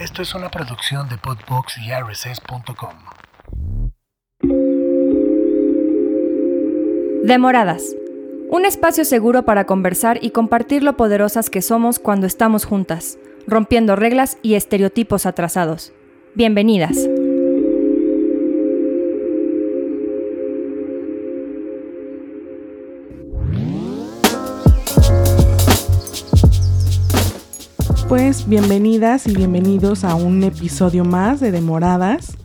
Esto es una producción de Podbox y RSS.com. Demoradas. Un espacio seguro para conversar y compartir lo poderosas que somos cuando estamos juntas, rompiendo reglas y estereotipos atrasados. Bienvenidas. Bienvenidas y bienvenidos a un episodio más de Demoradas.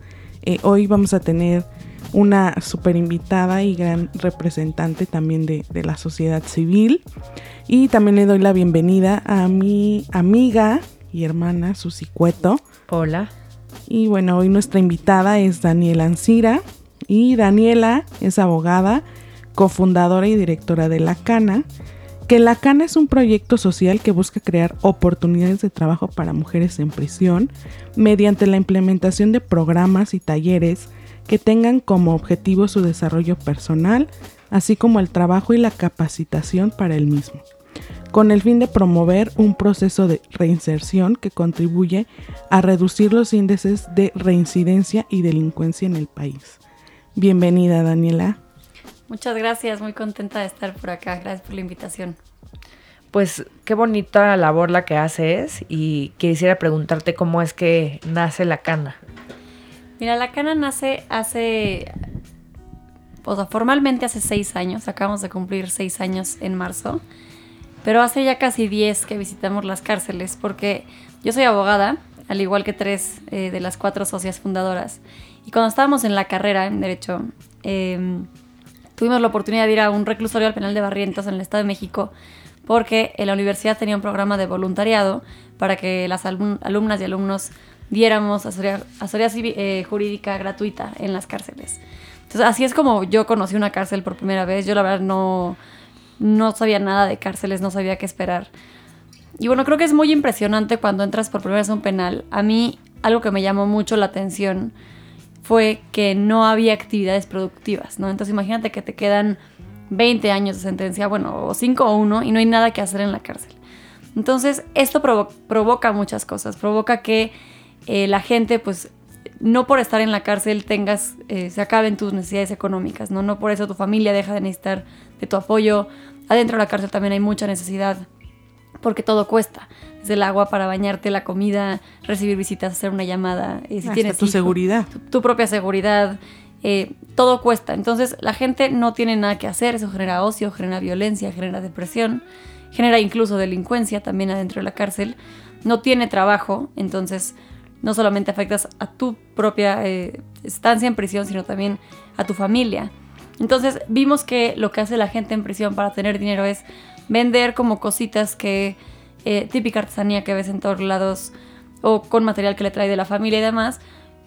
Eh, hoy vamos a tener una super invitada y gran representante también de, de, la sociedad civil. Y también le doy la bienvenida a mi amiga y hermana Susi Cueto. Hola. Y bueno, hoy nuestra invitada es Daniela Ancira. Y Daniela es abogada, cofundadora y directora de La Cana que La Cana es un proyecto social que busca crear oportunidades de trabajo para mujeres en prisión mediante la implementación de programas y talleres que tengan como objetivo su desarrollo personal, así como el trabajo y la capacitación para el mismo, con el fin de promover un proceso de reinserción que contribuye a reducir los índices de reincidencia y delincuencia en el país. Bienvenida, Daniela. Muchas gracias, muy contenta de estar por acá. Gracias por la invitación. Pues qué bonita labor la que haces y quisiera preguntarte cómo es que nace la cana. Mira, la cana nace hace, o sea, formalmente hace seis años, acabamos de cumplir seis años en marzo, pero hace ya casi diez que visitamos las cárceles porque yo soy abogada, al igual que tres eh, de las cuatro socias fundadoras, y cuando estábamos en la carrera en Derecho, eh, tuvimos la oportunidad de ir a un reclusorio al penal de Barrientos en el Estado de México porque la universidad tenía un programa de voluntariado para que las alumnas y alumnos diéramos asesoría, eh, jurídica gratuita en las cárceles. Entonces, así es como yo conocí una cárcel por primera vez. Yo la verdad no, no sabía nada de cárceles, no sabía qué esperar. Y bueno, creo que es muy impresionante cuando entras por primera vez a un penal. A mí, algo que me llamó mucho la atención fue que no había actividades productivas, ¿no? Entonces imagínate que te quedan 20 años de sentencia, bueno, o 5 o 1, y no hay nada que hacer en la cárcel. Entonces esto provoca muchas cosas, provoca que eh, la gente, pues, no por estar en la cárcel tengas, eh, se acaben tus necesidades económicas, ¿no? No por eso tu familia deja de necesitar de tu apoyo. Adentro de la cárcel también hay mucha necesidad porque todo cuesta. El agua para bañarte, la comida, recibir visitas, hacer una llamada. Eh, si tienes tu seguridad. Tu, propia seguridad. Eh, todo cuesta. Entonces la gente no tiene nada que hacer. Eso genera ocio, genera violencia, genera depresión, genera incluso delincuencia también adentro de la cárcel. No tiene trabajo. Entonces no solamente afectas a tu propia eh, estancia en prisión, sino también a tu familia. Entonces vimos que lo que hace la gente en prisión para tener dinero es vender como cositas que, eh, típica artesanía que ves en todos lados, o con material que le trae de la familia y demás.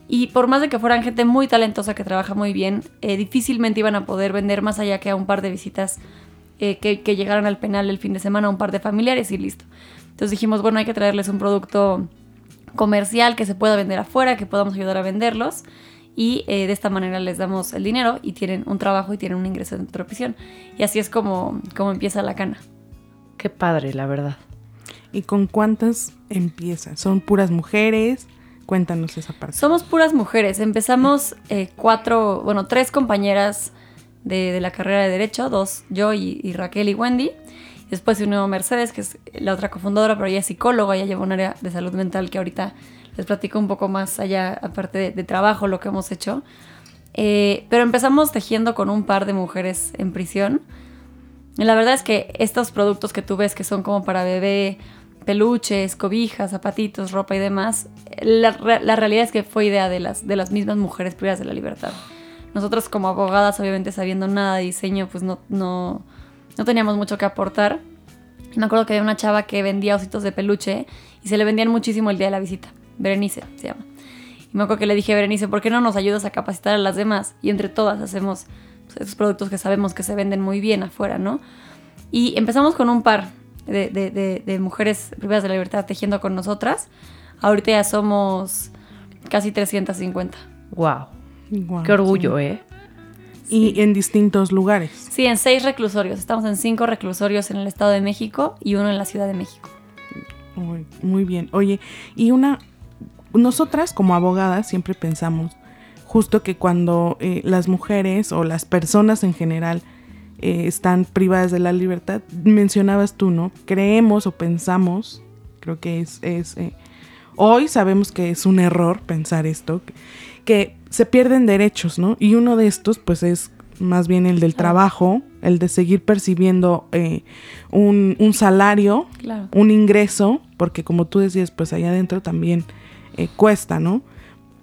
Y por más de que fueran gente muy talentosa que trabaja muy bien, eh, difícilmente iban a poder vender más allá que a un par de visitas eh, que, que, llegaran al penal el fin de semana, a un par de familiares y listo. Entonces dijimos, bueno, hay que traerles un producto comercial que se pueda vender afuera, que podamos ayudar a venderlos y eh, de esta manera les damos el dinero y tienen un trabajo y tienen un ingreso de prisión. Y así es como, como empieza la cana. Qué padre, la verdad. ¿Y con cuántas empieza? ¿Son puras mujeres? Cuéntanos esa parte. Somos puras mujeres. Empezamos eh, cuatro, bueno, tres compañeras de, la carrera de Derecho, dos, yo y, Raquel y Wendy. Después se unió Mercedes, que es la otra cofundadora, pero ella es psicóloga, ella lleva un área de salud mental que ahorita les platico un poco más allá, aparte de, trabajo, lo que hemos hecho. Eh, pero empezamos tejiendo con un par de mujeres en prisión. Y la verdad es que estos productos que tú ves que son como para bebé, peluches, cobijas, zapatitos, ropa y demás, la, realidad es que fue idea de las, de las mismas mujeres privadas de la libertad. Nosotros como abogadas, obviamente sabiendo nada de diseño, pues no, no, no teníamos mucho que aportar. Me acuerdo que había una chava que vendía ositos de peluche y se le vendían muchísimo el día de la visita. Berenice se llama. Y me acuerdo que le dije a Berenice, ¿por qué no nos ayudas a capacitar a las demás? Y entre todas hacemos pues, esos productos que sabemos que se venden muy bien afuera, ¿no? Y empezamos con un par de, mujeres privadas de la libertad tejiendo con nosotras. Ahorita ya somos casi 350. Wow. Qué orgullo, ¿eh? Y en distintos lugares. Sí, en seis reclusorios. Estamos en cinco reclusorios en el Estado de México y uno en la Ciudad de México. Muy, muy bien. Oye, y una nosotras como abogadas siempre pensamos justo que cuando eh, las mujeres o las personas en general eh, están privadas de la libertad, mencionabas tú, ¿no? Creemos o pensamos, creo que es, es eh, hoy sabemos que es un error pensar esto, que, que se pierden derechos, ¿no? Y uno de estos, pues es más bien el del trabajo, el de seguir percibiendo eh, un, un salario, Claro. un ingreso, porque como tú decías, pues allá adentro también cuesta, ¿no?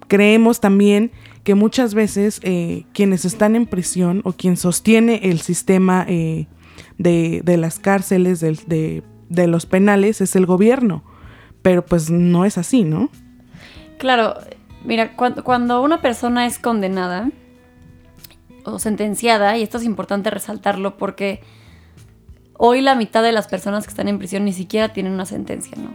Creemos también que muchas veces eh, quienes están en prisión o quien sostiene el sistema eh, de, de las cárceles, de, de los penales, es el gobierno. Pero pues no es así, ¿no? Claro, mira, cuando, cuando una persona es condenada o sentenciada, y esto es importante resaltarlo porque hoy la mitad de las personas que están en prisión ni siquiera tienen una sentencia, ¿no?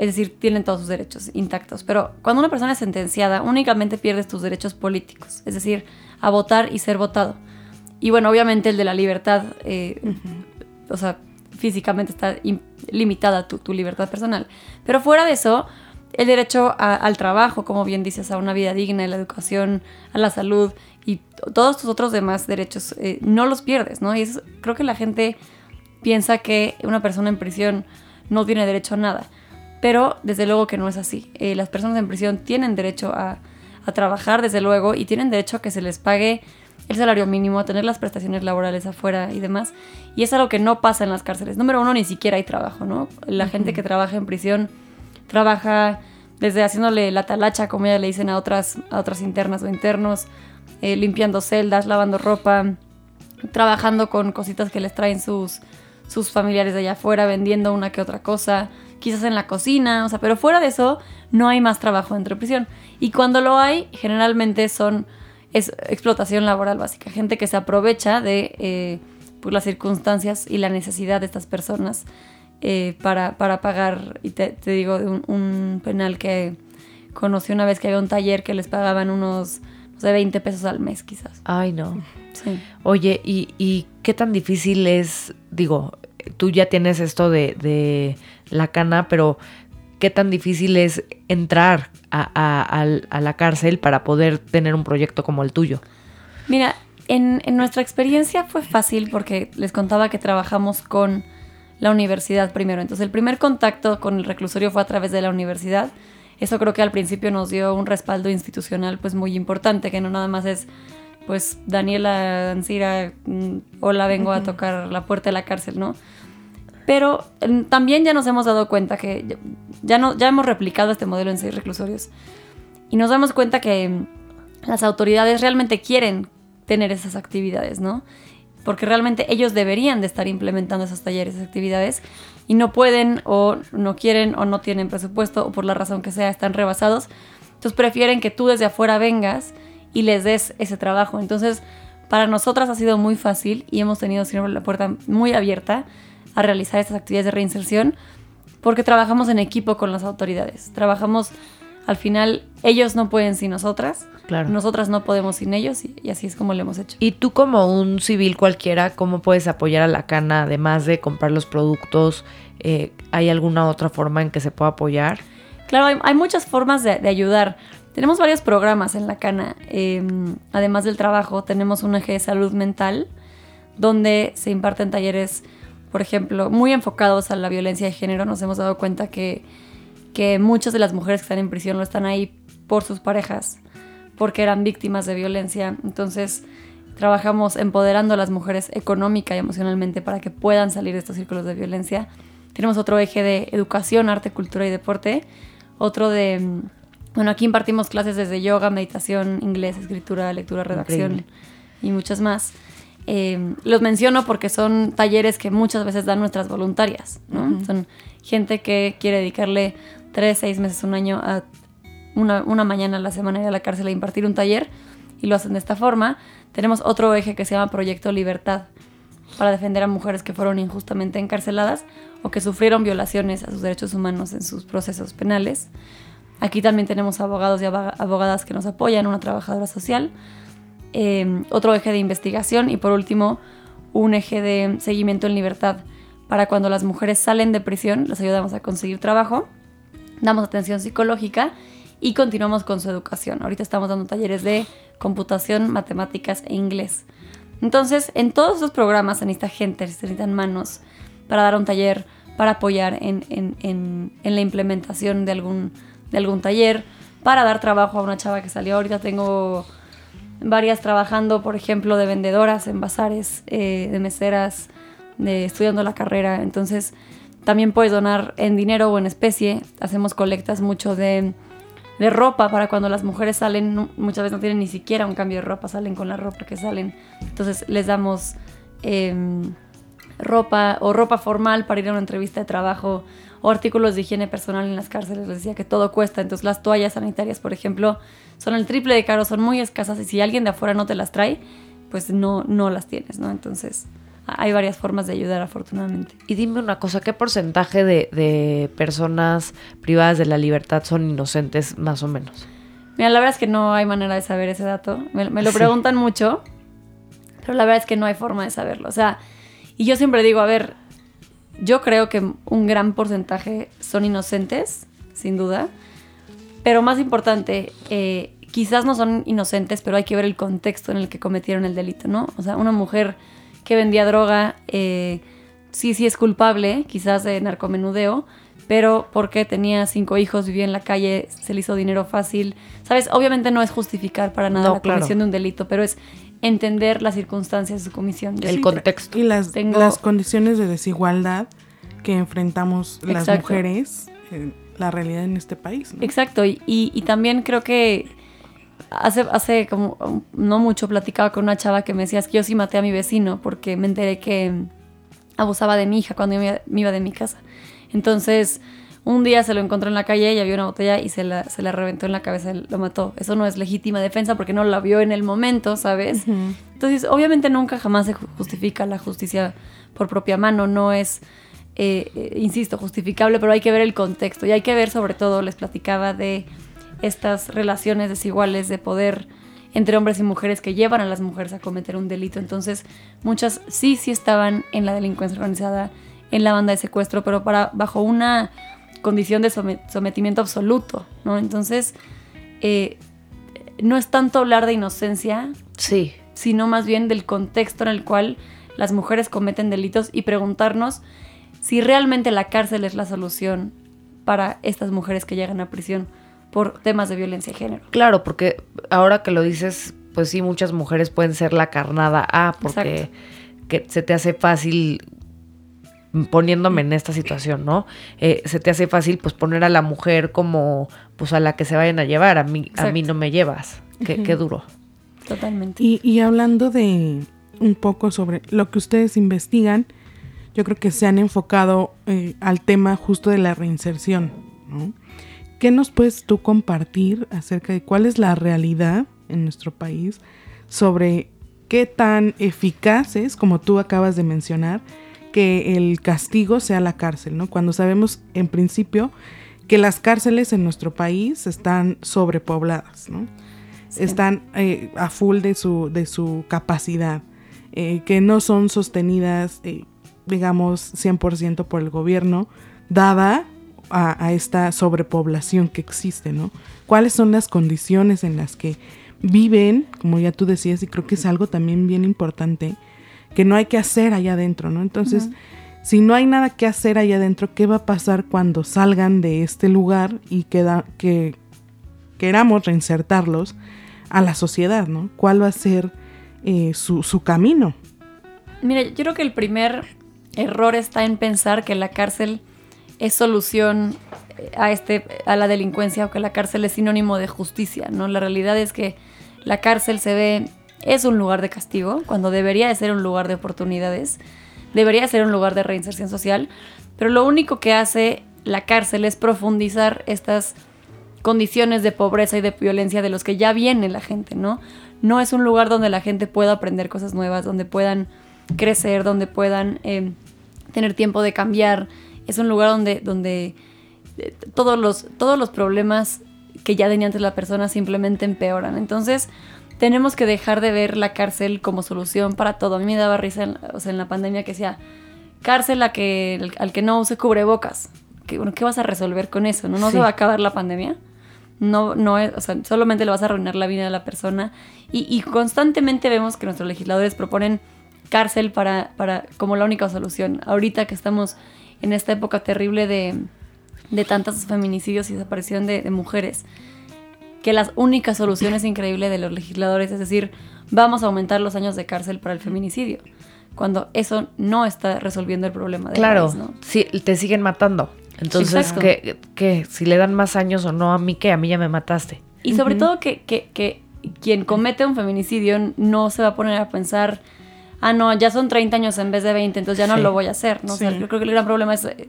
Es decir, tienen todos sus derechos intactos. Pero cuando una persona es sentenciada, únicamente pierdes tus derechos políticos, es decir, a votar y ser votado. Y bueno, obviamente el de la libertad, eh, o sea, físicamente está im- limitada tu, tu libertad personal. Pero fuera de eso, el derecho a- al trabajo, como bien dices, a una vida digna, a la educación, a la salud y todos tus otros demás derechos, eh, no los pierdes, ¿no? Y eso, creo que la gente piensa que una persona en prisión no tiene derecho a nada. Pero desde luego que no es así. Eh, las personas en prisión tienen derecho a, a trabajar, desde luego, y tienen derecho a que se les pague el salario mínimo, a tener las prestaciones laborales afuera y demás. Y es algo que no pasa en las cárceles. Número uno, ni siquiera hay trabajo, ¿no? La gente que trabaja en prisión trabaja desde haciéndole la talacha, como ya le dicen a otras, a otras internas o internos, eh, limpiando celdas, lavando ropa, trabajando con cositas que les traen sus, sus familiares de allá afuera, vendiendo una que otra cosa, quizás en la cocina, o sea, pero fuera de eso no hay más trabajo dentro de prisión. Y cuando lo hay, generalmente son es explotación laboral básica, gente que se aprovecha de eh, pues, las circunstancias y la necesidad de estas personas eh, para, para pagar, y te, te digo, de un, un penal que conocí una vez que había un taller que les pagaban unos, no sé, 20 pesos al mes quizás. Ay, no. Sí. Oye, ¿y, y qué tan difícil es? Digo, tú ya tienes esto de, de la cana, pero ¿qué tan difícil es entrar a, a- la cárcel para poder tener un proyecto como el tuyo? Mira, en, en nuestra experiencia fue fácil porque les contaba que trabajamos con la universidad primero. Entonces el primer contacto con el reclusorio fue a través de la universidad. Eso creo que al principio nos dio un respaldo institucional pues muy importante, que no nada más es pues Daniela Ancira, mm, hola, vengo a tocar la puerta de la cárcel, ¿no? Pero mm, también ya nos hemos dado cuenta que ya- no, ya hemos replicado este modelo en seis reclusorios. Y nos damos cuenta que mm, las autoridades realmente quieren tener esas actividades, ¿no? Porque realmente ellos deberían de estar implementando esos talleres, esas actividades, y no pueden o no quieren o no tienen presupuesto o por la razón que sea están rebasados. Entonces prefieren que tú desde afuera vengas y les des ese trabajo. Entonces, para nosotras ha sido muy fácil y hemos tenido siempre la puerta muy abierta a realizar estas actividades de reinserción porque trabajamos en equipo con las autoridades. Trabajamos, al final, ellos no pueden sin nosotras, Claro. nosotras no podemos sin ellos y, y así es como lo hemos hecho. Y tú como un civil cualquiera, ¿cómo puedes apoyar a la cana además de comprar los productos? Eh, ¿Hay alguna otra forma en que se pueda apoyar? Claro, hay, hay muchas formas de, de ayudar. Tenemos varios programas en la cana. eh, además del trabajo, tenemos un eje de salud mental donde se imparten talleres, por ejemplo, muy enfocados a la violencia de género. Nos hemos dado cuenta que, que muchas de las mujeres que están en prisión no están ahí por sus parejas, porque eran víctimas de violencia. Entonces, trabajamos empoderando a las mujeres económica y emocionalmente para que puedan salir de estos círculos de violencia. Tenemos otro eje de educación, arte, cultura y deporte. Otro de, bueno, aquí impartimos clases desde yoga, meditación, inglés, escritura, lectura, redacción Increíble. y muchas más. Eh, los menciono porque son talleres que muchas veces dan nuestras voluntarias, ¿no? Son gente que quiere dedicarle tres, seis meses, un año a una, una mañana a la semana ir a la cárcel a impartir un taller y lo hacen de esta forma. Tenemos otro eje que se llama Proyecto Libertad para defender a mujeres que fueron injustamente encarceladas o que sufrieron violaciones a sus derechos humanos en sus procesos penales. Aquí también tenemos abogados y abogadas que nos apoyan, una trabajadora social, eh, otro eje de investigación y por último un eje de seguimiento en libertad para cuando las mujeres salen de prisión, les ayudamos a conseguir trabajo damos atención psicológica y continuamos con su educación. Ahorita estamos dando talleres de computación, matemáticas e inglés. Entonces, en todos esos programas se necesita gente, se necesitan manos para dar un taller, para apoyar en la implementación de algún, de algún taller, para dar trabajo a una chava que salió. Ahorita tengo varias trabajando, por ejemplo, de vendedoras en bazares, eh, de meseras, de estudiando la carrera. Entonces, también puedes donar en dinero o en especie. Hacemos colectas mucho de, de ropa para cuando las mujeres salen, muchas veces no tienen ni siquiera un cambio de ropa, salen con la ropa que salen. Entonces, les damos em, ropa o ropa formal para ir a una entrevista de trabajo o artículos de higiene personal en las cárceles. Les decía que todo cuesta. Entonces las toallas sanitarias, por ejemplo, son el triple de caro, son muy escasas y si alguien de afuera no te las trae, pues no, no las tienes, ¿no? Entonces hay varias formas de ayudar afortunadamente. Y dime una cosa, ¿qué porcentaje de, de personas privadas de la libertad son inocentes más o menos? Mira, la verdad es que no hay manera de saber ese dato. Me, me lo Sí. preguntan mucho, pero la verdad es que no hay forma de saberlo. O sea, y yo siempre digo, a ver, yo creo que un gran porcentaje son inocentes, sin duda. Pero más importante, eh, quizás no son inocentes, pero hay que ver el contexto en el que cometieron el delito, ¿no? O sea, una mujer que vendía droga, eh, sí, sí es culpable, quizás de narcomenudeo, pero porque tenía cinco hijos, vivía en la calle, se le hizo dinero fácil. ¿Sabes? Obviamente no es justificar para nada No, la claro. comisión de un delito, pero es entender las circunstancias de su comisión. Yo El sí- contexto. Y las, Tengo- las condiciones de desigualdad que enfrentamos las Exacto. mujeres en la realidad en este país. ¿no? Exacto, y, y- y también creo que hace, hace como no mucho platicaba con una chava que me decía "Es que yo sí maté a mi vecino porque me enteré que abusaba de mi hija cuando yo me, me iba de mi casa. Entonces, un día se lo encontró en la calle, ella vio una botella y se la, se la reventó en la cabeza y lo mató. Eso no es legítima defensa porque no la vio en el momento, ¿sabes? Entonces, obviamente nunca jamás se ju- justifica la justicia por propia mano, no es, eh, eh, insisto, justificable, pero hay que ver el contexto y hay que ver sobre todo, les platicaba de estas relaciones desiguales de poder entre hombres y mujeres que llevan a las mujeres a cometer un delito. Entonces, muchas sí, sí estaban en la delincuencia organizada, en la banda de secuestro, pero para, bajo una condición de some- sometimiento absoluto, ¿no? Entonces, eh, no es tanto hablar de inocencia, Sí. sino más bien del contexto en el cual las mujeres cometen delitos y preguntarnos si realmente la cárcel es la solución para estas mujeres que llegan a prisión por temas de violencia de género. Claro, porque ahora que lo dices, pues sí, muchas mujeres pueden ser la carnada A, porque que se te hace fácil poniéndome en esta situación, ¿no? Eh, se te hace fácil pues poner a la mujer como pues a la que se vayan a llevar, a mí, a mí no me llevas. Qué, qué duro. Totalmente. Y, y hablando de un poco sobre lo que ustedes investigan, yo creo que se han enfocado eh, al tema justo de la reinserción. ¿no? ¿Qué nos puedes tú compartir acerca de cuál es la realidad en nuestro país sobre qué tan eficaz es, como tú acabas de mencionar, que el castigo sea la cárcel, ¿no? Cuando sabemos en principio que las cárceles en nuestro país están sobrepobladas, ¿no? Sí. están eh, a full de su, de su capacidad, eh, que no son sostenidas, eh, digamos, 100% por el gobierno, dada a, a esta sobrepoblación que existe, ¿no? ¿Cuáles son las condiciones en las que viven, como ya tú decías, y creo que es algo también bien importante, que no hay que hacer allá adentro, ¿no? Entonces, si no hay nada que hacer allá adentro, ¿qué va a pasar cuando salgan de este lugar y queda, que queramos reinsertarlos a la sociedad, ¿no? ¿Cuál va a ser eh, su, su camino? Mira, yo creo que el primer error está en pensar que la cárcel es solución eh, a este a la delincuencia o que la cárcel es sinónimo de justicia, ¿no? La realidad es que la cárcel se ve es un lugar de castigo cuando debería de ser un lugar de oportunidades, debería de ser un lugar de reinserción social, pero lo único que hace la cárcel es profundizar estas condiciones de pobreza y de violencia de los que ya viene la gente, ¿no? No es un lugar donde la gente pueda aprender cosas nuevas, donde puedan crecer, donde puedan eh, tener tiempo de cambiar. Es un lugar donde, donde eh, todos, los, todos los problemas que ya tenía antes la persona simplemente empeoran. Entonces, tenemos que dejar de ver la cárcel como solución para todo. A mí me daba risa en, o sea, en la pandemia que decía, cárcel a que, al que no use cubrebocas. ¿qué, bueno, ¿qué vas a resolver con eso? ¿No, no Sí. se va a acabar la pandemia? No, no es, o sea, solamente le vas a arruinar la vida de la persona. Y, y constantemente vemos que nuestros legisladores proponen cárcel para, para, como la única solución. Ahorita que estamos en esta época terrible de, de tantos feminicidios y desaparición de, de mujeres, que las únicas soluciones increíbles de los legisladores es decir, vamos a aumentar los años de cárcel para el feminicidio, cuando eso no está resolviendo el problema del Claro, país, ¿no? sí, te siguen matando. Entonces, Exacto. ¿qué, qué? Si le dan más años o no a mí, ¿qué? A mí ya me mataste. Y sobre todo que, que- que quien comete un feminicidio no se va a poner a pensar, ah, no, ya son 30 años en vez de 20, entonces ya no Sí. lo voy a hacer. ¿no? O sea, Sí. yo creo que el gran problema es, eh,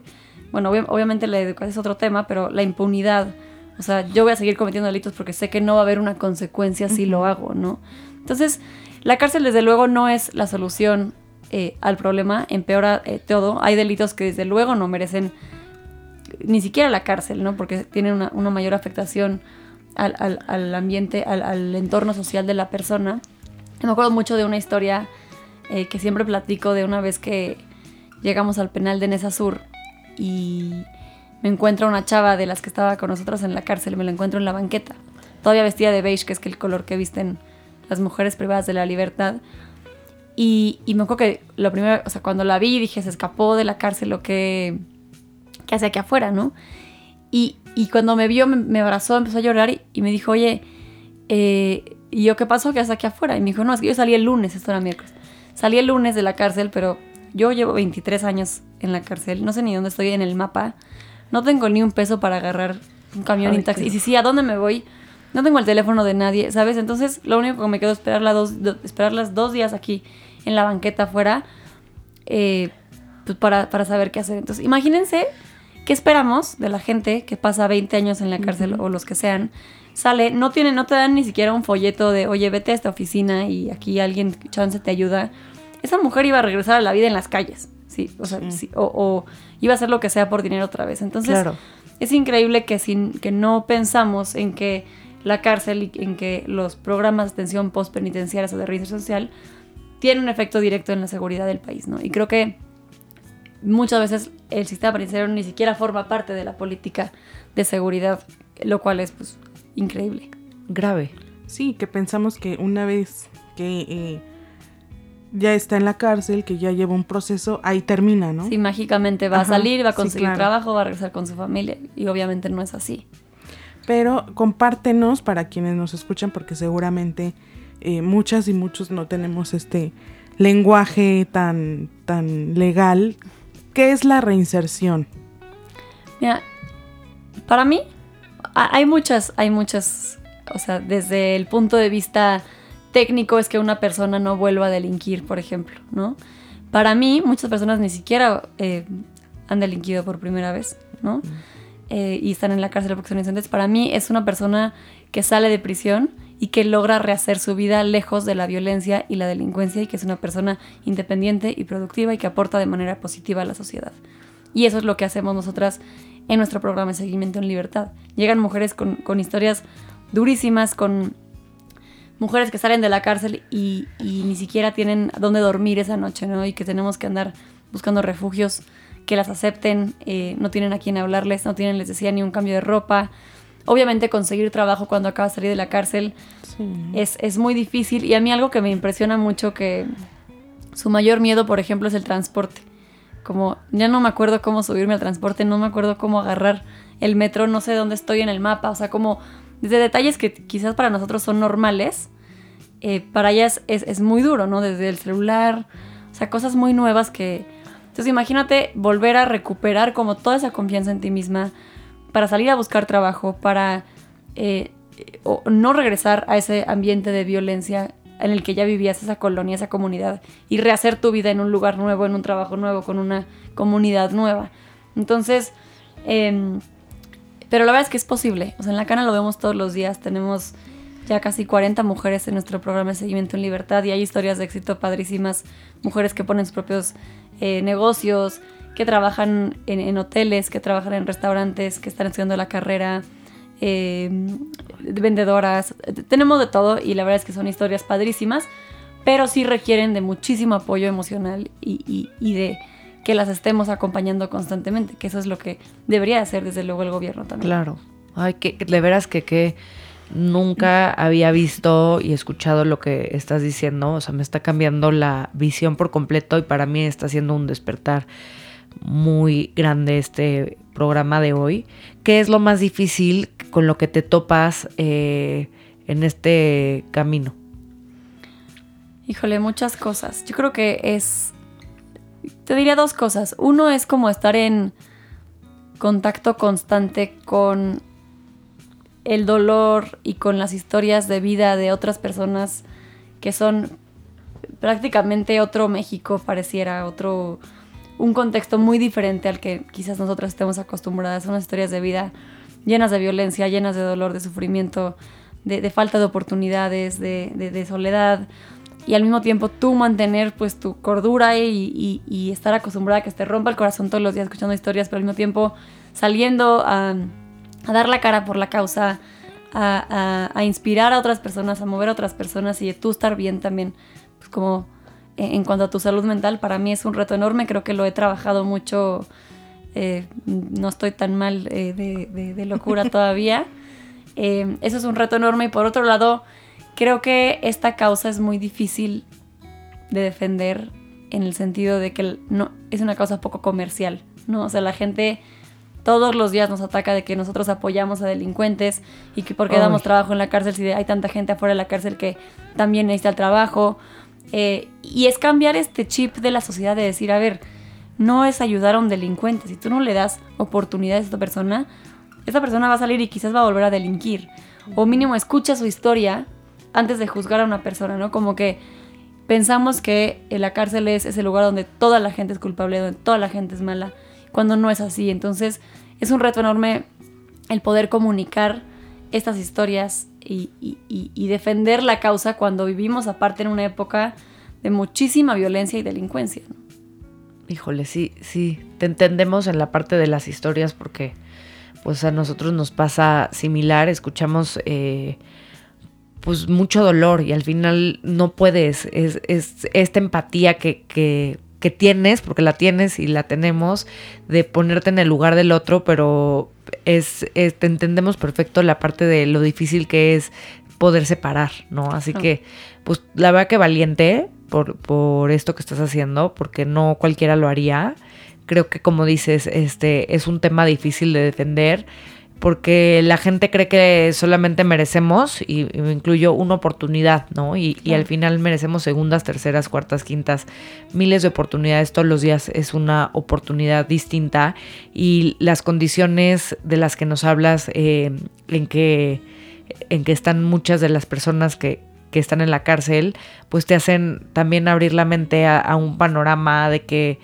bueno, obvi- obviamente la educación es otro tema, pero la impunidad. O sea, yo voy a seguir cometiendo delitos porque sé que no va a haber una consecuencia si lo hago, ¿no? Entonces, la cárcel desde luego no es la solución eh, al problema, empeora eh, todo. Hay delitos que desde luego no merecen ni siquiera la cárcel, ¿no? Porque tienen una, una mayor afectación al, al- al ambiente, al, al entorno social de la persona. Me acuerdo mucho de una historia eh, que siempre platico de una vez que llegamos al penal de Nesa Sur y me encuentro una chava de las que estaba con nosotros en la cárcel, me la encuentro en la banqueta, todavía vestida de beige, que es el color que visten las mujeres privadas de la libertad. Y, y me acuerdo que lo primero, o sea, cuando la vi dije, se escapó de la cárcel, lo que, que hace aquí afuera, ¿no? Y, y cuando me vio, me, abrazó, empezó a llorar y, y me dijo, oye, eh, ¿y yo qué pasó? ¿Qué haces aquí afuera? Y me dijo, no, es que yo salí el lunes, esto era miércoles. Salí el lunes de la cárcel, pero yo llevo 23 años en la cárcel, no sé ni dónde estoy en el mapa, no tengo ni un peso para agarrar un camión y taxi. Y si sí, ¿a dónde me voy? No tengo el teléfono de nadie, ¿sabes? Entonces, lo único que me quedó es esperar, la dos, do- esperar las dos días aquí en la banqueta afuera eh, pues para, para saber qué hacer. Entonces, imagínense qué esperamos de la gente que pasa 20 años en la cárcel o los que sean. Sale, no, tiene, no te dan ni siquiera un folleto de, oye, vete a esta oficina y aquí alguien, chance, te ayuda. Esa mujer iba a regresar a la vida en las calles, sí, o sea, sí, o, o iba a hacer lo que sea por dinero otra vez. Entonces, Claro. es increíble que, sin, que no pensamos en que la cárcel y en que los programas de atención postpenitenciarias o de reinserción social tienen un efecto directo en la seguridad del país, ¿no? Y creo que muchas veces el sistema penitenciario ni siquiera forma parte de la política de seguridad, lo cual es pues increíble. Grave. Sí, que pensamos que una vez que eh, ya está en la cárcel, que ya lleva un proceso, ahí termina, ¿no? Si mágicamente va a salir, va a sí, conseguir claro. trabajo, va a regresar con su familia y obviamente no es así. Pero compártenos para quienes nos escuchan, porque seguramente eh, muchas y muchos no tenemos este lenguaje tan, tan legal. ¿Qué es la reinserción? Mira, para mí hay muchas, hay muchas, o sea, desde el punto de vista técnico es que una persona no vuelva a delinquir, por ejemplo, ¿no? Para mí, muchas personas ni siquiera eh, han delinquido por primera vez, ¿no? Eh, y están en la cárcel porque son inocentes. Para mí es una persona que sale de prisión y que logra rehacer su vida lejos de la violencia y la delincuencia y que es una persona independiente y productiva y que aporta de manera positiva a la sociedad. Y eso es lo que hacemos nosotras en nuestro programa de seguimiento en libertad. Llegan mujeres con, con historias durísimas, con mujeres que salen de la cárcel y, y ni siquiera tienen dónde dormir esa noche, ¿no? Y que tenemos que andar buscando refugios que las acepten, eh, no tienen a quién hablarles, no tienen, les decía, ni un cambio de ropa. Obviamente conseguir trabajo cuando acaba de salir de la cárcel es, es muy difícil y a mí algo que me impresiona mucho que su mayor miedo, por ejemplo, es el transporte. Como ya no me acuerdo cómo subirme al transporte, no me acuerdo cómo agarrar el metro, no sé dónde estoy en el mapa, o sea, como desde detalles que quizás para nosotros son normales, eh, para ellas es, muy duro, ¿no? Desde el celular, o sea, cosas muy nuevas que... Entonces imagínate volver a recuperar como toda esa confianza en ti misma para salir a buscar trabajo, para eh, no regresar a ese ambiente de violencia en el que ya vivías, esa colonia, esa comunidad, y rehacer tu vida en un lugar nuevo, en un trabajo nuevo, con una comunidad nueva. Entonces, em, pero la verdad es que es posible. O sea, en la cana lo vemos todos los días. Tenemos ya casi 40 mujeres en nuestro programa de seguimiento en libertad y hay historias de éxito padrísimas. Mujeres que ponen sus propios eh, negocios, que trabajan en, hoteles, que trabajan en restaurantes, que están estudiando la carrera, eh, vendedoras. Tenemos de todo y la verdad es que son historias padrísimas, pero sí requieren de muchísimo apoyo emocional y- y de que las estemos acompañando constantemente, que eso es lo que debería hacer desde luego el gobierno también. Claro. Ay, que de veras que, que nunca había visto y escuchado lo que estás diciendo. O sea, me está cambiando la visión por completo y para mí está siendo un despertar muy grande este programa de hoy. ¿Qué es lo más difícil con lo que te topas eh, en este camino? Híjole, muchas cosas. Yo creo que es... Te diría dos cosas. Uno es como estar en contacto constante con el dolor y con las historias de vida de otras personas que son prácticamente otro México, pareciera otro un contexto muy diferente al que quizás nosotros estemos acostumbradas. Son historias de vida llenas de violencia, llenas de dolor, de sufrimiento, de, falta de oportunidades, de, soledad. Y al mismo tiempo tú mantener pues tu cordura y, estar acostumbrada a que te rompa el corazón todos los días escuchando historias, pero al mismo tiempo saliendo a, dar la cara por la causa, a, a, inspirar a otras personas, a mover a otras personas y de tú estar bien también, pues como en cuanto a tu salud mental, para mí es un reto enorme. Creo que lo he trabajado mucho. Eh, no estoy tan mal eh, de, locura todavía. Eh, eso es un reto enorme. Y por otro lado, creo que esta causa es muy difícil de defender en el sentido de que no, es una causa poco comercial. ¿no? O sea, la gente todos los días nos ataca de que nosotros apoyamos a delincuentes y que porque damos trabajo en la cárcel si hay tanta gente afuera de la cárcel que también necesita el trabajo eh, y es cambiar este chip de la sociedad de decir, a ver, no es ayudar a un delincuente. Si tú no le das oportunidades a esta persona, esta persona va a salir y quizás va a volver a delinquir. O mínimo escucha su historia antes de juzgar a una persona, ¿no? Como que pensamos que la cárcel es ese lugar donde toda la gente es culpable, donde toda la gente es mala, cuando no es así. Entonces es un reto enorme el poder comunicar estas historias y, defender la causa cuando vivimos aparte en una época de muchísima violencia y delincuencia. Híjole, sí, sí, te entendemos en la parte de las historias porque pues a nosotros nos pasa similar, escuchamos eh, pues mucho dolor y al final no puedes, es, es esta empatía que, que, que tienes, porque la tienes y la tenemos, de ponerte en el lugar del otro, pero es, entendemos perfecto la parte de lo difícil que es poder separar, ¿no? Así que, pues la verdad que valiente por, por esto que estás haciendo, porque no cualquiera lo haría. Creo que como dices, este es un tema difícil de defender porque la gente cree que solamente merecemos, y, me incluyo, una oportunidad, ¿no? Y, y, al final merecemos segundas, terceras, cuartas, quintas, miles de oportunidades todos los días. Es una oportunidad distinta. Y las condiciones de las que nos hablas, eh, en, que, en que están muchas de las personas que, que están en la cárcel, pues te hacen también abrir la mente a, un panorama de que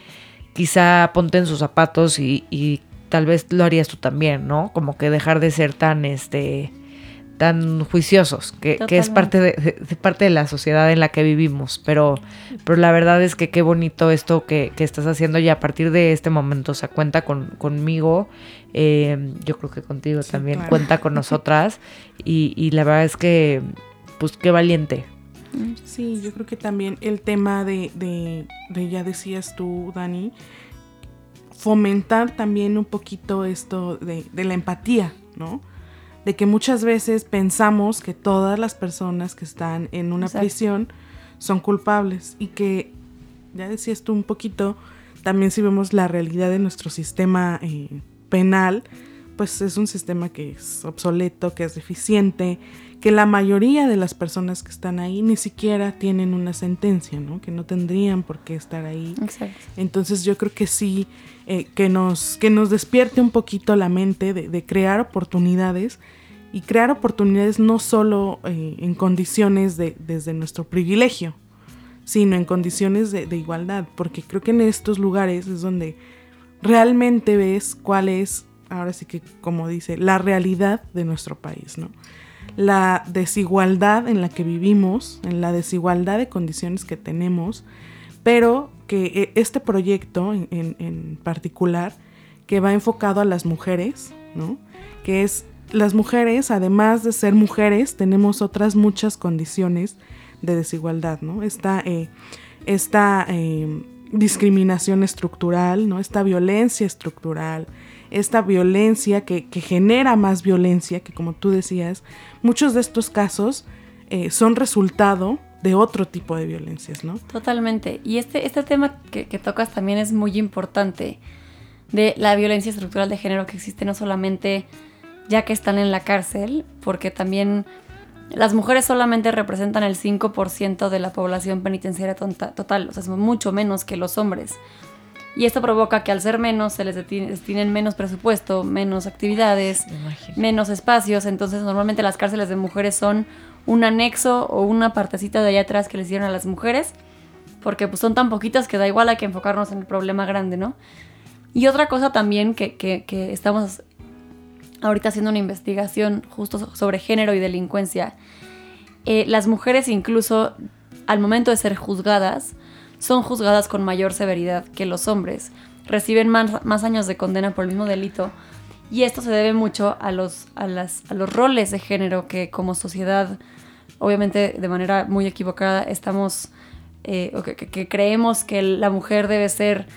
quizá ponte en sus zapatos y, y tal vez lo harías tú también, ¿no? Como que dejar de ser tan, este, tan juiciosos, que, es parte de, parte de la sociedad en la que vivimos. Pero, pero la verdad es que qué bonito esto que, estás haciendo y a partir de este momento, o sea, cuenta con, conmigo, eh, yo creo que contigo también, cuenta con nosotras y, y la verdad es que, pues qué valiente. Sí, yo creo que también el tema de, de, de ya decías tú, Dani, fomentar también un poquito esto de, la empatía, ¿no? De que muchas veces pensamos que todas las personas que están en una prisión son culpables y que, ya decías tú un poquito, también si vemos la realidad de nuestro sistema eh, penal, pues es un sistema que es obsoleto, que es deficiente, que la mayoría de las personas que están ahí ni siquiera tienen una sentencia, ¿no? Que no tendrían por qué estar ahí. Exacto. Entonces yo creo que sí, eh, que, nos, que nos despierte un poquito la mente de, crear oportunidades y crear oportunidades no solo eh, en condiciones de, desde nuestro privilegio, sino en condiciones de, de igualdad, porque creo que en estos lugares es donde realmente ves cuál es ahora sí que como dice, la realidad de nuestro país, ¿no? La desigualdad en la que vivimos, en la desigualdad de condiciones que tenemos, pero que eh, este proyecto en, particular, que va enfocado a las mujeres, ¿no? Que es, las mujeres, además de ser mujeres, tenemos otras muchas condiciones de desigualdad, ¿no? Esta, eh, esta eh, discriminación estructural, ¿no? Esta violencia estructural, esta violencia que, que, genera más violencia, que como tú decías, muchos de estos casos eh, son resultado de otro tipo de violencias, ¿no? Totalmente. Y este, este tema que, que, tocas también es muy importante, de la violencia estructural de género que existe no solamente ya que están en la cárcel, porque también las mujeres solamente representan el 5% de la población penitenciaria total, o sea, es mucho menos que los hombres. Y esto provoca que al ser menos se les destinen menos presupuesto, menos actividades, menos espacios. Entonces normalmente las cárceles de mujeres son un anexo o una partecita de allá atrás que les dieron a las mujeres, porque pues son tan poquitas que da igual, hay que enfocarnos en el problema grande, ¿no? Y otra cosa también que, que, estamos ahorita haciendo una investigación justo sobre género y delincuencia, eh, las mujeres incluso al momento de ser juzgadas, son juzgadas con mayor severidad que los hombres. Reciben más, más años de condena por el mismo delito. Y esto se debe mucho a los, a, las, a los roles de género que como sociedad, obviamente de manera muy equivocada, estamos, eh, que, creemos que la mujer debe ser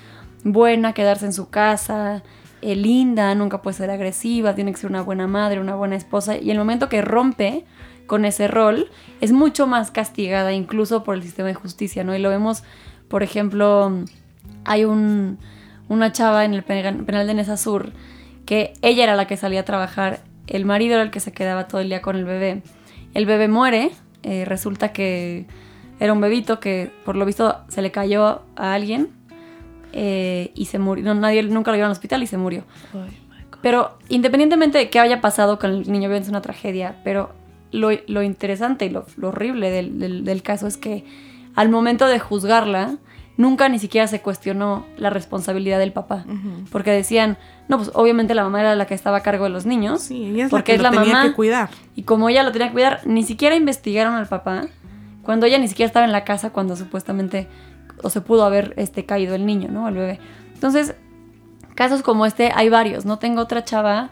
buena, quedarse en su casa, eh, linda, nunca puede ser agresiva, tiene que ser una buena madre, una buena esposa. Y el momento que rompe con ese rol, es mucho más castigada incluso por el sistema de justicia, ¿no? Y lo vemos, por ejemplo, hay un, una chava en el penal de Nesa Sur que ella era la que salía a trabajar, el marido era el que se quedaba todo el día con el bebé. El bebé muere, eh, resulta que era un bebito que por lo visto se le cayó a alguien eh, y se murió. No, nadie nunca lo llevó al hospital y se murió. pero independientemente de qué haya pasado con el niño, es una tragedia. Pero lo, lo interesante y lo, lo horrible del, del, del, caso es que al momento de juzgarla, nunca ni siquiera se cuestionó la responsabilidad del papá. Uh -huh. Porque decían, no, pues obviamente la mamá era la que estaba a cargo de los niños. Sí, ella es porque la que es lo la tenía mamá. que cuidar. Y como ella lo tenía que cuidar, ni siquiera investigaron al papá. Cuando ella ni siquiera estaba en la casa, cuando supuestamente o se pudo haber este, caído el niño, ¿no? El bebé. Entonces, casos como este hay varios, ¿no? Tengo otra chava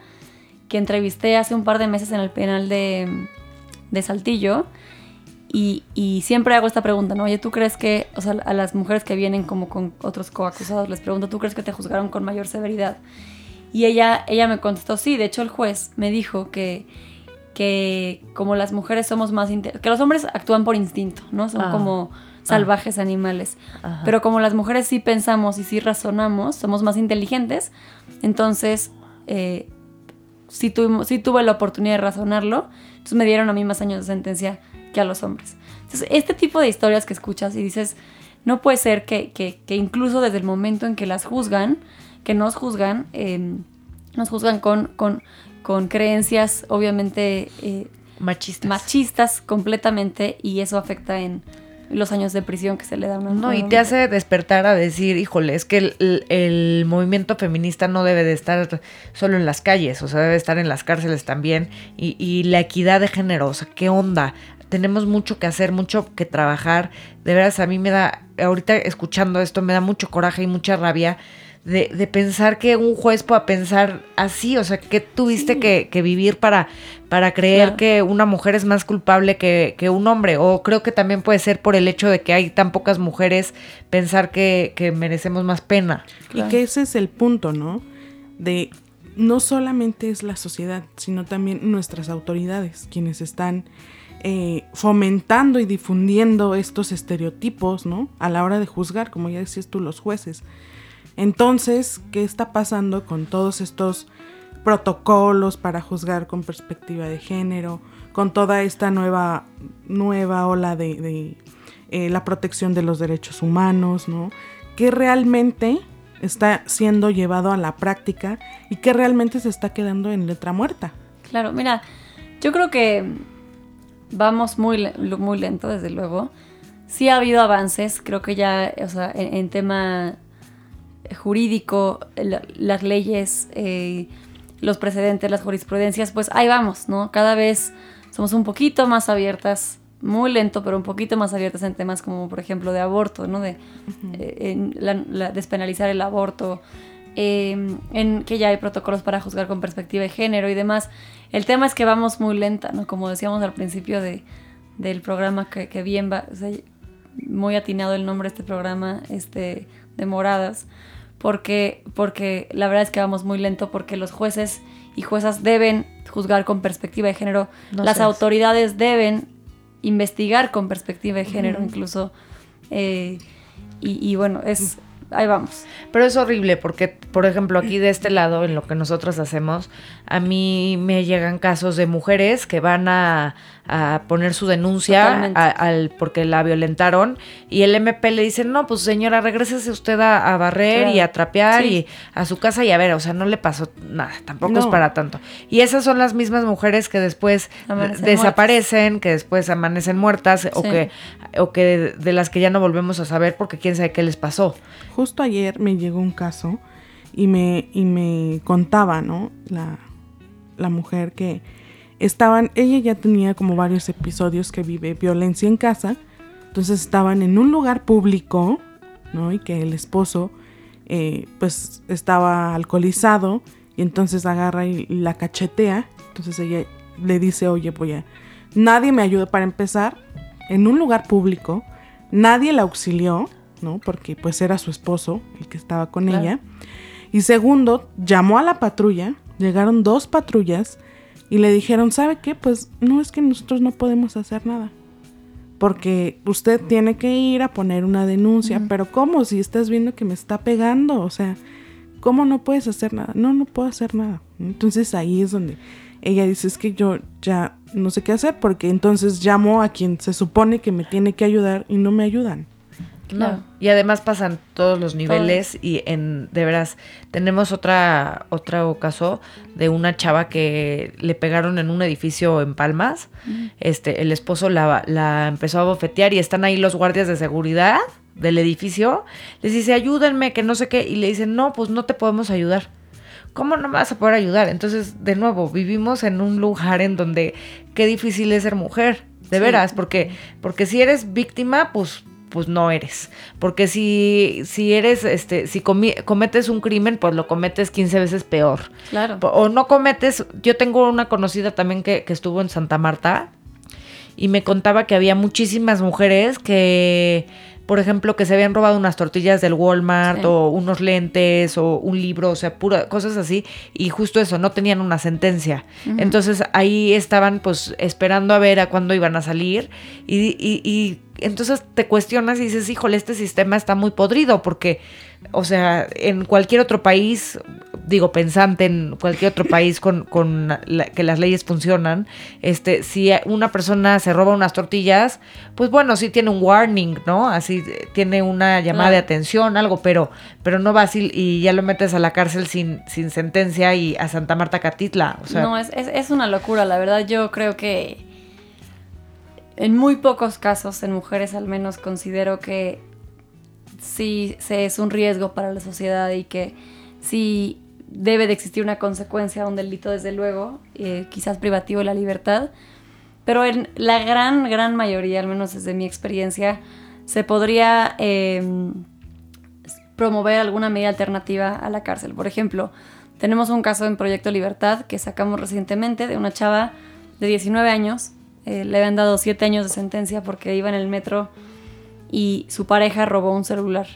que entrevisté hace un par de meses en el penal de, de Saltillo y, y, siempre hago esta pregunta, ¿no? Oye, ¿tú crees que, o sea, a las mujeres que vienen como con otros coacusados, les pregunto, ¿tú crees que te juzgaron con mayor severidad? Y ella, ella me contestó, sí, de hecho el juez me dijo que, que como las mujeres somos más, que los hombres actúan por instinto, ¿no? Son ah. como salvajes ah. animales. Ajá. Pero como las mujeres sí pensamos y sí razonamos, somos más inteligentes, entonces eh, sí, tu, sí, tuve la oportunidad de razonarlo, entonces me dieron a mí más años de sentencia que a los hombres. Entonces, este tipo de historias que escuchas y dices, no puede ser que, que, que incluso desde el momento en que las juzgan, que nos juzgan, eh, nos juzgan con, con, con creencias obviamente eh, machistas. machistas completamente y eso afecta en los años de prisión que se le dan a No, y te hace despertar a decir, híjole, es que el, el, el, movimiento feminista no debe de estar solo en las calles, o sea, debe estar en las cárceles también. Y, y la equidad de género, o sea, ¿qué onda? Tenemos mucho que hacer, mucho que trabajar. De veras, a mí me da, ahorita escuchando esto, me da mucho coraje y mucha rabia de, de, pensar que un juez pueda pensar así, o sea, que tuviste sí. que, que, vivir para, para creer claro. que una mujer es más culpable que, que, un hombre, o creo que también puede ser por el hecho de que hay tan pocas mujeres pensar que, que merecemos más pena. Claro. Y que ese es el punto, ¿no? De no solamente es la sociedad, sino también nuestras autoridades, quienes están eh, fomentando y difundiendo estos estereotipos, ¿no? A la hora de juzgar, como ya decías tú, los jueces. Entonces, ¿qué está pasando con todos estos protocolos para juzgar con perspectiva de género, con toda esta nueva, nueva ola de, eh, la protección de los derechos humanos, ¿no? ¿Qué realmente está siendo llevado a la práctica y qué realmente se está quedando en letra muerta? Claro, mira, yo creo que vamos muy, muy lento, desde luego. Sí ha habido avances, creo que ya, o sea, en, en tema jurídico, la, las leyes, eh, los precedentes, las jurisprudencias, pues ahí vamos, ¿no? Cada vez somos un poquito más abiertas, muy lento, pero un poquito más abiertas en temas como, por ejemplo, de aborto, ¿no? De uh -huh. eh, en la, la, despenalizar el aborto, eh, en que ya hay protocolos para juzgar con perspectiva de género y demás. El tema es que vamos muy lenta, ¿no? Como decíamos al principio de, del programa, que, que bien va, o sea, muy atinado el nombre de este programa, este demoradas, porque, porque la verdad es que vamos muy lento, porque los jueces y juezas deben juzgar con perspectiva de género, No las autoridades deben investigar con perspectiva de género incluso, eh, y, y bueno, es, ahí vamos. Pero es horrible porque, por ejemplo, aquí de este lado, en lo que nosotros hacemos, a mí me llegan casos de mujeres que van a, a poner su denuncia a- al porque la violentaron y el MP le dice, no, pues señora, regrésese usted a, a barrer Claro. y a trapear Sí. y a su casa y a ver, o sea, no le pasó nada, tampoco es para tanto. Y esas son las mismas mujeres que después Amanecen desaparecen, que después amanecen muertas o que, o que de, de las que ya no volvemos a saber porque quién sabe qué les pasó. Justo ayer me llegó un caso y me, y me contaba, ¿no? La, la mujer que estaban, ella ya tenía como varios episodios que vive violencia en casa, entonces estaban en un lugar público, ¿no? Y que el esposo, eh, pues, estaba alcoholizado y entonces agarra y la cachetea, entonces ella le dice, oye, voy a, nadie me ayuda para empezar, en un lugar público, nadie la auxilió, ¿no? Porque pues era su esposo el que estaba con Claro. ella. Y segundo, llamó a la patrulla, llegaron dos patrullas y le dijeron, ¿sabe qué? Pues no es que nosotros no podemos hacer nada. Porque usted tiene que ir a poner una denuncia, pero ¿cómo? Si estás viendo que me está pegando, o sea, ¿cómo no puedes hacer nada? No, no puedo hacer nada. Entonces ahí es donde ella dice, es que yo ya no sé qué hacer, porque entonces llamo a quien se supone que me tiene que ayudar y no me ayudan. Claro. No. Y además pasan todos los niveles y en de veras tenemos otra otro caso de una chava que le pegaron en un edificio en Palmas. Este el esposo la, la empezó a bofetear y están ahí los guardias de seguridad del edificio. Les dice, "Ayúdenme, que no sé qué." Y le dicen, "No, pues no te podemos ayudar." ¿Cómo no me vas a poder ayudar? Entonces, de nuevo, vivimos en un lugar en donde qué difícil es ser mujer, de Sí. veras, porque porque si eres víctima, pues pues no eres. Porque si, si eres, este, si comi- cometes un crimen, pues lo cometes 15 veces peor. Claro. O no cometes, yo tengo una conocida también que, que estuvo en Santa Marta y me contaba que había muchísimas mujeres que, por ejemplo, que se habían robado unas tortillas del Walmart Sí. o unos lentes o un libro, o sea, pura, cosas así, y justo eso, no tenían una sentencia. Entonces ahí estaban pues esperando a ver a cuándo iban a salir y, y- y entonces te cuestionas y dices, híjole, este sistema está muy podrido porque, o sea, en cualquier otro país, digo, pensante en cualquier otro país con, con la- que las leyes funcionan, este, si una persona se roba unas tortillas, pues bueno, sí tiene un warning, ¿no? Así eh, tiene una llamada de atención, algo, pero, pero no vas y, y ya lo metes a la cárcel sin, sin sentencia y a Santa Marta Catitla. O sea, no, es, es, es una locura, la verdad. Yo creo que en muy pocos casos, en mujeres al menos, considero que sí se es un riesgo para la sociedad y que sí debe de existir una consecuencia a un delito, desde luego, eh, quizás privativo de la libertad. Pero en la gran, gran mayoría, al menos desde mi experiencia, se podría eh, promover alguna medida alternativa a la cárcel. Por ejemplo, tenemos un caso en Proyecto Libertad que sacamos recientemente de una chava de 19 años. Eh, le habían dado 7 años de sentencia porque iba en el metro y su pareja robó un celular.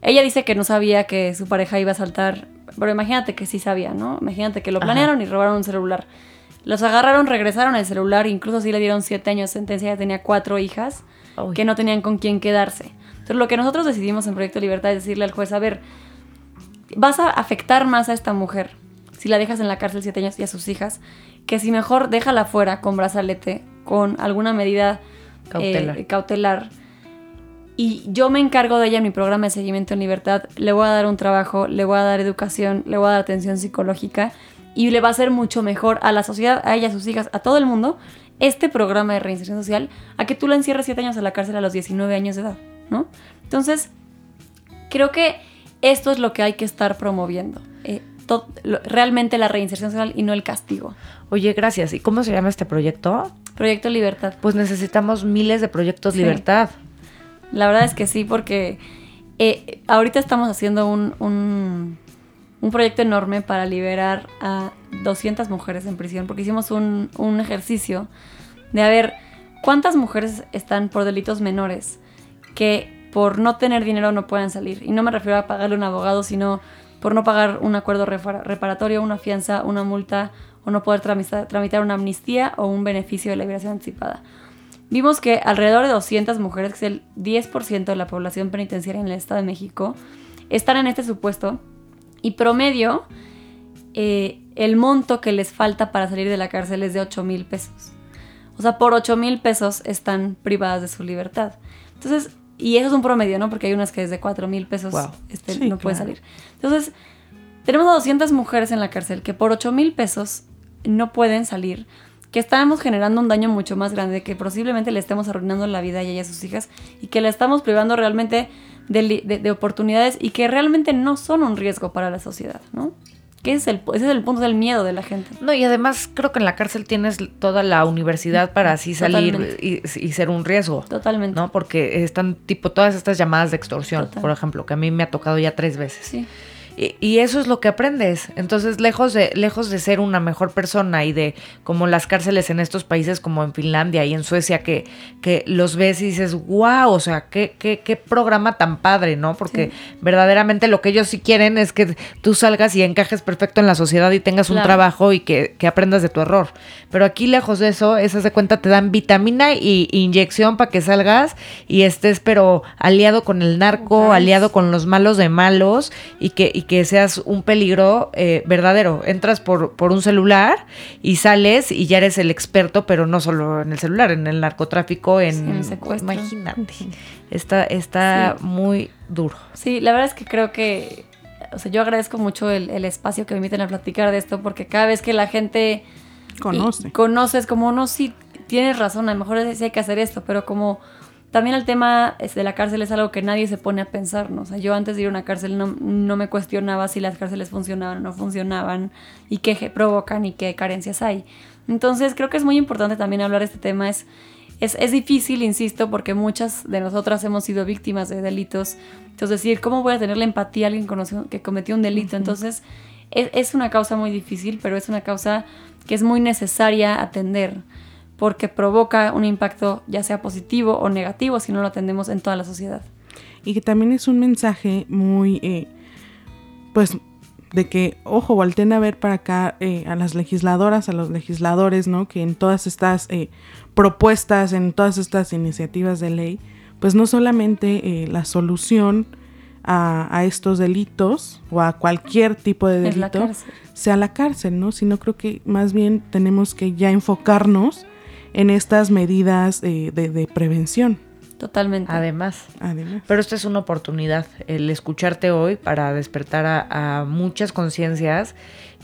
Ella dice que no sabía que su pareja iba a saltar, pero imagínate que sí sabía, ¿no? Imagínate que lo Ajá. planearon y robaron un celular. Los agarraron, regresaron el celular, incluso sí le dieron 7 años de sentencia, ya tenía cuatro hijas Uy. que no tenían con quién quedarse. Entonces lo que nosotros decidimos en Proyecto Libertad es decirle al juez, a ver, vas a afectar más a esta mujer si la dejas en la cárcel siete años y a sus hijas, que si mejor déjala fuera con brazalete, con alguna medida eh, Cautelar. Y yo me encargo de ella en mi programa de seguimiento en libertad. Le voy a dar un trabajo, le voy a dar educación, le voy a dar atención psicológica y le va a hacer mucho mejor a la sociedad, a ella, a sus hijas, a todo el mundo, este programa de reinserción social, a que tú la encierres siete años a la cárcel a los 19 años de edad, ¿no? Entonces, creo que esto es lo que hay que estar promoviendo. eh, lo- realmente la reinserción social y no el castigo. Oye, gracias. ¿Y cómo se llama este proyecto? Proyecto Libertad. Pues necesitamos miles de proyectos Sí. libertad. La verdad es que sí, porque eh, ahorita estamos haciendo un, un, un proyecto enorme para liberar a 200 mujeres en prisión, porque hicimos un, un ejercicio de a ver cuántas mujeres están por delitos menores que por no tener dinero no puedan salir. Y no me refiero a pagarle un abogado, sino por no pagar un acuerdo repara- reparatorio, una fianza, una multa o no poder tramitar, una amnistía o un beneficio de la liberación anticipada. Vimos que alrededor de 200 mujeres, que es el 10% de la población penitenciaria en el Estado de México, están en este supuesto y promedio eh, el monto que les falta para salir de la cárcel es de 8 mil pesos. O sea, por 8 mil pesos están privadas de su libertad. Entonces, y eso es un promedio, ¿no? Porque hay unas que desde 4 mil pesos Wow. este, Sí, no puede claro. salir. Entonces, tenemos a 200 mujeres en la cárcel que por 8 mil pesos no pueden salir, que estamos generando un daño mucho más grande, que posiblemente le estemos arruinando la vida a ella y a sus hijas, y que la estamos privando realmente de, de- de oportunidades y que realmente no son un riesgo para la sociedad, ¿no? Que ese es el, ese es el punto del miedo de la gente. No, y además creo que en la cárcel tienes toda la universidad para así salir y, y ser un riesgo. Totalmente. ¿no? Porque están tipo todas estas llamadas de extorsión, Total. por ejemplo, que a mí me ha tocado ya tres veces. Sí. Y, y eso es lo que aprendes. Entonces, lejos de, lejos de ser una mejor persona y de como las cárceles en estos países como en Finlandia y en Suecia, que, que los ves y dices, wow, o sea, qué, qué, qué programa tan padre, ¿no? Porque verdaderamente lo que ellos sí quieren es que tú salgas y encajes perfecto en la sociedad y tengas un Claro. trabajo y que, que aprendas de tu error. Pero aquí, lejos de eso, esas de cuenta te dan vitamina y inyección para que salgas y estés, pero aliado con el narco, aliado con los malos de malos y que, y que seas un peligro eh, verdadero. Entras por, por un celular y sales y ya eres el experto, pero no solo en el celular, en el narcotráfico, en, Sí, en el secuestro. Imagínate. Está, está muy duro. Sí, la verdad es que creo que, o sea, yo agradezco mucho el, el espacio que me inviten a platicar de esto, porque cada vez que la gente Conoce. conoces como no, sí, tienes razón, a lo mejor sí hay que hacer esto, pero como también el tema es, de la cárcel es algo que nadie se pone a pensar, ¿no? O sea, yo antes de ir a una cárcel no, no me cuestionaba si las cárceles funcionaban o no funcionaban y qué provocan y qué carencias hay. Entonces creo que es muy importante también hablar de este tema, es, es, es difícil, insisto, porque muchas de nosotras hemos sido víctimas de delitos. Entonces decir, ¿cómo voy a tener la empatía a alguien que cometió un delito? Entonces es, es una causa muy difícil, pero es una causa que es muy necesaria atender porque provoca un impacto ya sea positivo o negativo si no lo atendemos en toda la sociedad. Y que también es un mensaje muy, eh, pues, de que, ojo, volteen a ver para acá eh, a las legisladoras, a los legisladores, ¿no? Que en todas estas eh, propuestas, en todas estas iniciativas de ley, pues no solamente eh, la solución a, a estos delitos o a cualquier tipo de la delito sea la cárcel, ¿no? Sino creo que más bien tenemos que ya enfocarnos en estas medidas eh, de, de prevención, Totalmente. Además. además. Pero esta es una oportunidad, el escucharte hoy para despertar a, a muchas conciencias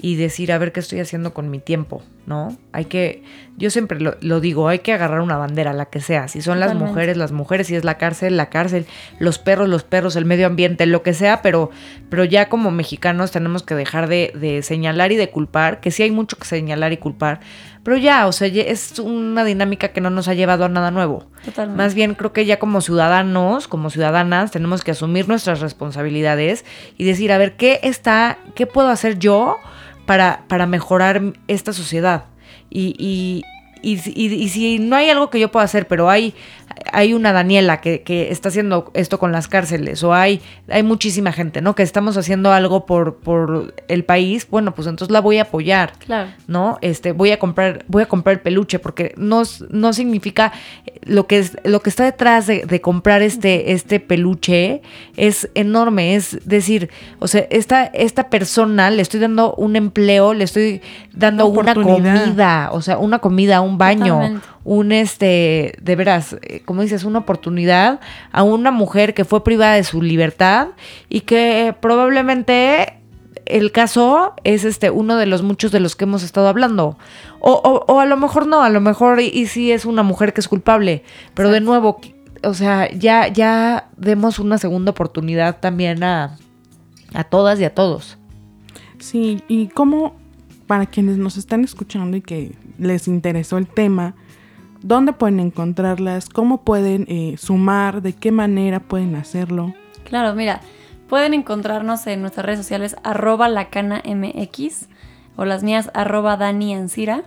y decir, a ver qué estoy haciendo con mi tiempo, ¿no? Hay que, yo siempre lo, lo digo, hay que agarrar una bandera, la que sea. Si son las mujeres, las mujeres, si es la cárcel, la cárcel, los perros, los perros, el medio ambiente, lo que sea, pero, pero ya como mexicanos tenemos que dejar de, de señalar y de culpar, que sí hay mucho que señalar y culpar, pero ya, o sea, es una dinámica que no nos ha llevado a nada nuevo. Totalmente. Más bien creo que ya como ciudadanos, como ciudadanas, tenemos que asumir nuestras responsabilidades y decir, a ver, ¿qué está, qué puedo hacer yo para, para mejorar esta sociedad? Y, y, y- y si no hay algo que yo pueda hacer, pero hay, hay una Daniela que, que está haciendo esto con las cárceles, o hay, hay muchísima gente, ¿no? Que estamos haciendo algo por, por el país, bueno, pues entonces la voy a apoyar. Claro. ¿no? Este, voy a comprar, voy a comprar el peluche, porque no, no significa lo que es, lo que está detrás de, de comprar este, este peluche es enorme. Es decir, o sea, esta, esta persona le estoy dando un empleo, le estoy dando Una comida, o sea, una comida, un baño, Totalmente. un este, de veras, eh, como dices, una oportunidad a una mujer que fue privada de su libertad y que probablemente el caso es este uno de los muchos de los que hemos estado hablando. O, o- o a lo mejor no, a lo mejor y, y sí es una mujer que es culpable. Pero de nuevo, o sea, ya, ya demos una segunda oportunidad también a, a todas y a todos. Sí, y cómo, para quienes nos están escuchando y que les interesó el tema, ¿dónde pueden encontrarlas? ¿Cómo pueden eh, sumar? ¿De qué manera pueden hacerlo? Claro, mira, pueden encontrarnos en nuestras redes sociales arroba lacanamx o las mías arroba Dani Ancira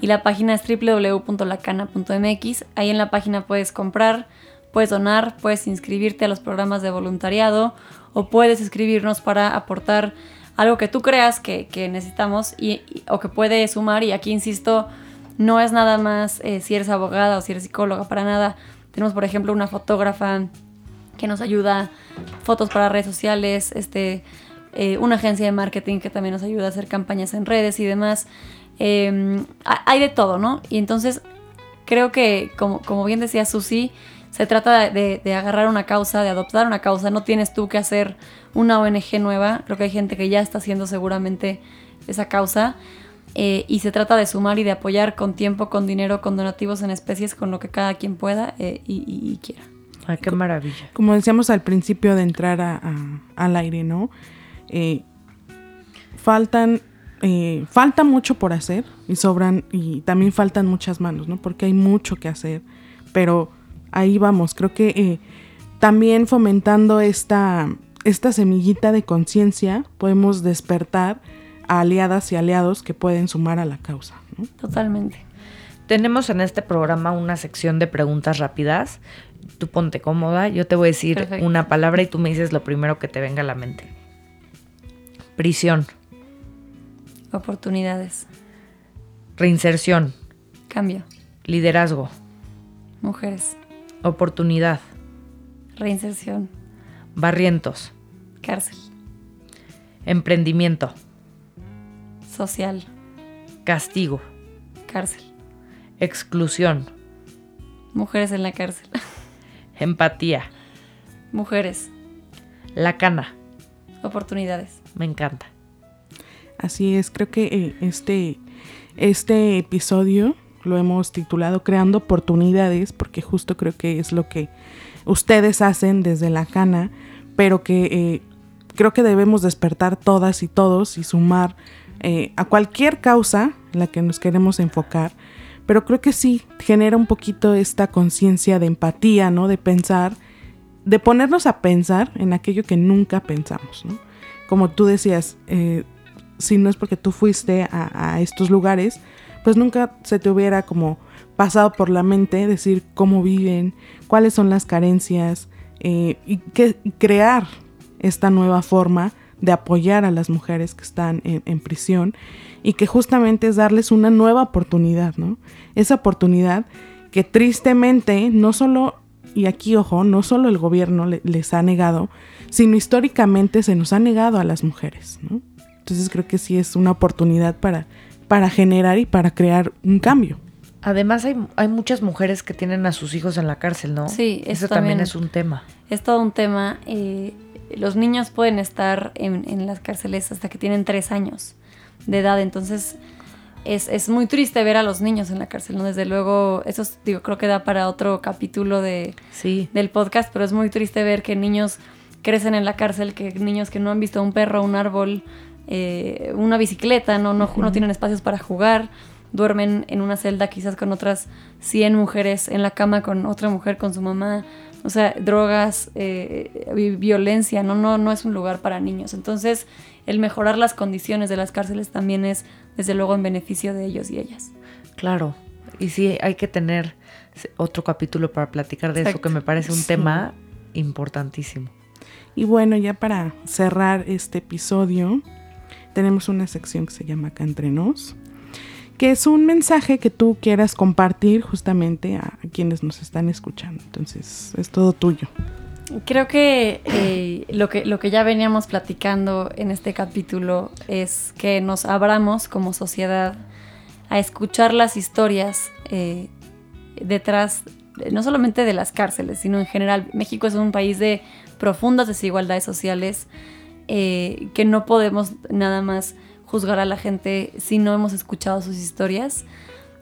y la página es www.lacana.mx. Ahí en la página puedes comprar Puedes donar, puedes inscribirte a los programas de voluntariado o puedes escribirnos para aportar algo que tú creas que, necesitamos y, o que puede sumar. Y aquí insisto, no es nada más eh, si eres abogada o si eres psicóloga, para nada. Tenemos, por ejemplo, una fotógrafa que nos ayuda, fotos para redes sociales, este, eh, una agencia de marketing que también nos ayuda a hacer campañas en redes y demás. Em, hay de todo, ¿no? Y entonces creo que, como, como bien decía Susi, se trata de, agarrar una causa, de adoptar una causa. No tienes tú que hacer una ONG nueva. Creo que hay gente que ya está haciendo seguramente esa causa. Eh, y se trata de sumar y de apoyar con tiempo, con dinero, con donativos en especies, con lo que cada quien pueda eh, y, quiera. Ay, qué maravilla. Como decíamos al principio de entrar al aire, ¿no? Eh, faltan eh, falta mucho por hacer y sobran y también faltan muchas manos, ¿no? Porque hay mucho que hacer, pero ahí vamos, creo que eh, también fomentando esta, esta semillita de conciencia podemos despertar a aliadas y aliados que pueden sumar a la causa. ¿no? Totalmente. Tenemos en este programa una sección de preguntas rápidas. Tú ponte cómoda, yo te voy a decir una palabra y tú me dices lo primero que te venga a la mente. Prisión. Oportunidades. Reinserción. Cambio. Liderazgo. Mujeres. Oportunidad. Reinserción. Barrientos. Cárcel. Emprendimiento. Social. Castigo. Cárcel. Exclusión. Mujeres en la cárcel. Empatía. Mujeres. La cana. Oportunidades. Me encanta. Así es, creo que eh, este, este episodio lo hemos titulado Creando oportunidades, porque justo creo que es lo que ustedes hacen desde la cana, pero que eh, creo que debemos despertar todas y todos y sumar eh, a cualquier causa en la que nos queremos enfocar. Pero creo que sí genera un poquito esta conciencia de empatía, ¿no? De pensar, de ponernos a pensar en aquello que nunca pensamos, ¿no? Como tú decías, eh, si no es porque tú fuiste a, estos lugares, pues nunca se te hubiera como pasado por la mente decir cómo viven, cuáles son las carencias eh, y, que, crear esta nueva forma de apoyar a las mujeres que están en, prisión y que justamente es darles una nueva oportunidad, ¿no? Esa oportunidad que tristemente no solo, y aquí ojo, no solo el gobierno les ha negado, sino históricamente se nos ha negado a las mujeres, ¿no? Entonces creo que sí es una oportunidad para, para generar y para crear un cambio. Además hay, hay muchas mujeres que tienen a sus hijos en la cárcel, ¿no? Sí, eso, también, es un tema. Es todo un tema. Eh, los niños pueden estar en, las cárceles hasta que tienen tres años de edad, entonces es, muy triste ver a los niños en la cárcel, ¿no? Desde luego, eso digo, creo que da para otro capítulo de, sí. del podcast, pero es muy triste ver que niños crecen en la cárcel, que niños que no han visto un perro, un árbol, eh, una bicicleta, ¿no? No, no tienen espacios para jugar, duermen en una celda quizás con otras 100 mujeres, en la cama con otra mujer, con su mamá, o sea, drogas, eh, violencia, ¿no? No, no es un lugar para niños. Entonces, el mejorar las condiciones de las cárceles también es, desde luego, en beneficio de ellos y ellas. Claro, y sí, hay que tener otro capítulo para platicar de eso, que me parece un tema importantísimo. Y bueno, ya para cerrar este episodio, tenemos una sección que se llama Acá entre nos, que es un mensaje que tú quieras compartir justamente a, quienes nos están escuchando. Entonces, es todo tuyo. Creo que, eh, lo que lo que ya veníamos platicando en este capítulo es que nos abramos como sociedad a escuchar las historias eh, detrás, no solamente de las cárceles, sino en general. México es un país de profundas desigualdades sociales eh, que no podemos nada más juzgar a la gente si no hemos escuchado sus historias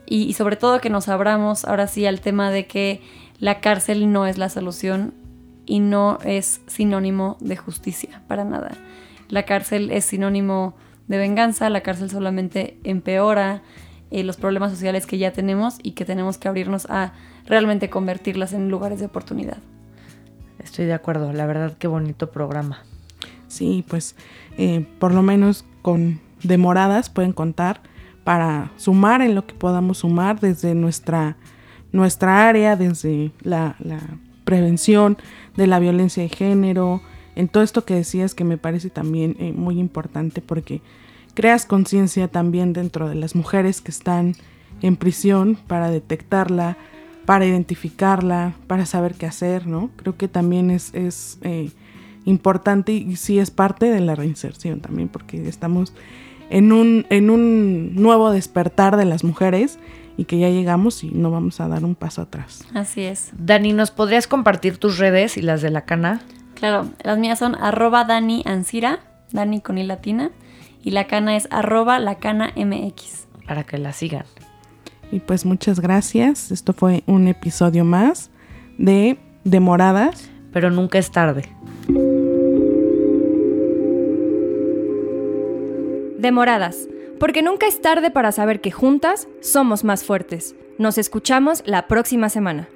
y, sobre todo que nos abramos ahora sí al tema de que la cárcel no es la solución y no es sinónimo de justicia para nada. La cárcel es sinónimo de venganza, la cárcel solamente empeora eh, los problemas sociales que ya tenemos y que tenemos que abrirnos a realmente convertirlas en lugares de oportunidad. Estoy de acuerdo, la verdad qué bonito programa. Sí, pues eh, por lo menos con demoradas pueden contar para sumar en lo que podamos sumar desde nuestra, nuestra área, desde la, prevención de la violencia de género, en todo esto que decías que me parece también eh, muy importante porque creas conciencia también dentro de las mujeres que están en prisión para detectarla, para identificarla, para saber qué hacer, ¿no? Creo que también es, es eh, importante y sí es parte de la reinserción también porque estamos en un, en un nuevo despertar de las mujeres y que ya llegamos y no vamos a dar un paso atrás. Así es. Dani, ¿nos podrías compartir tus redes y las de la cana? Claro, las mías son arroba Dani Ansira, Dani con i latina, y la cana es arroba la cana MX. Para que la sigan. Y pues muchas gracias. Esto fue un episodio más de Demoradas. Pero nunca es tarde. Demoradas, porque nunca es tarde para saber que juntas somos más fuertes. Nos escuchamos la próxima semana.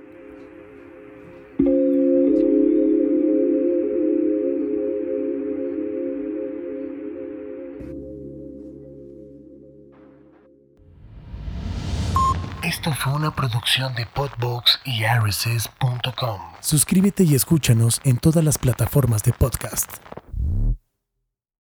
Esto fue una producción de Podbox y RSS.com. Suscríbete y escúchanos en todas las plataformas de podcast.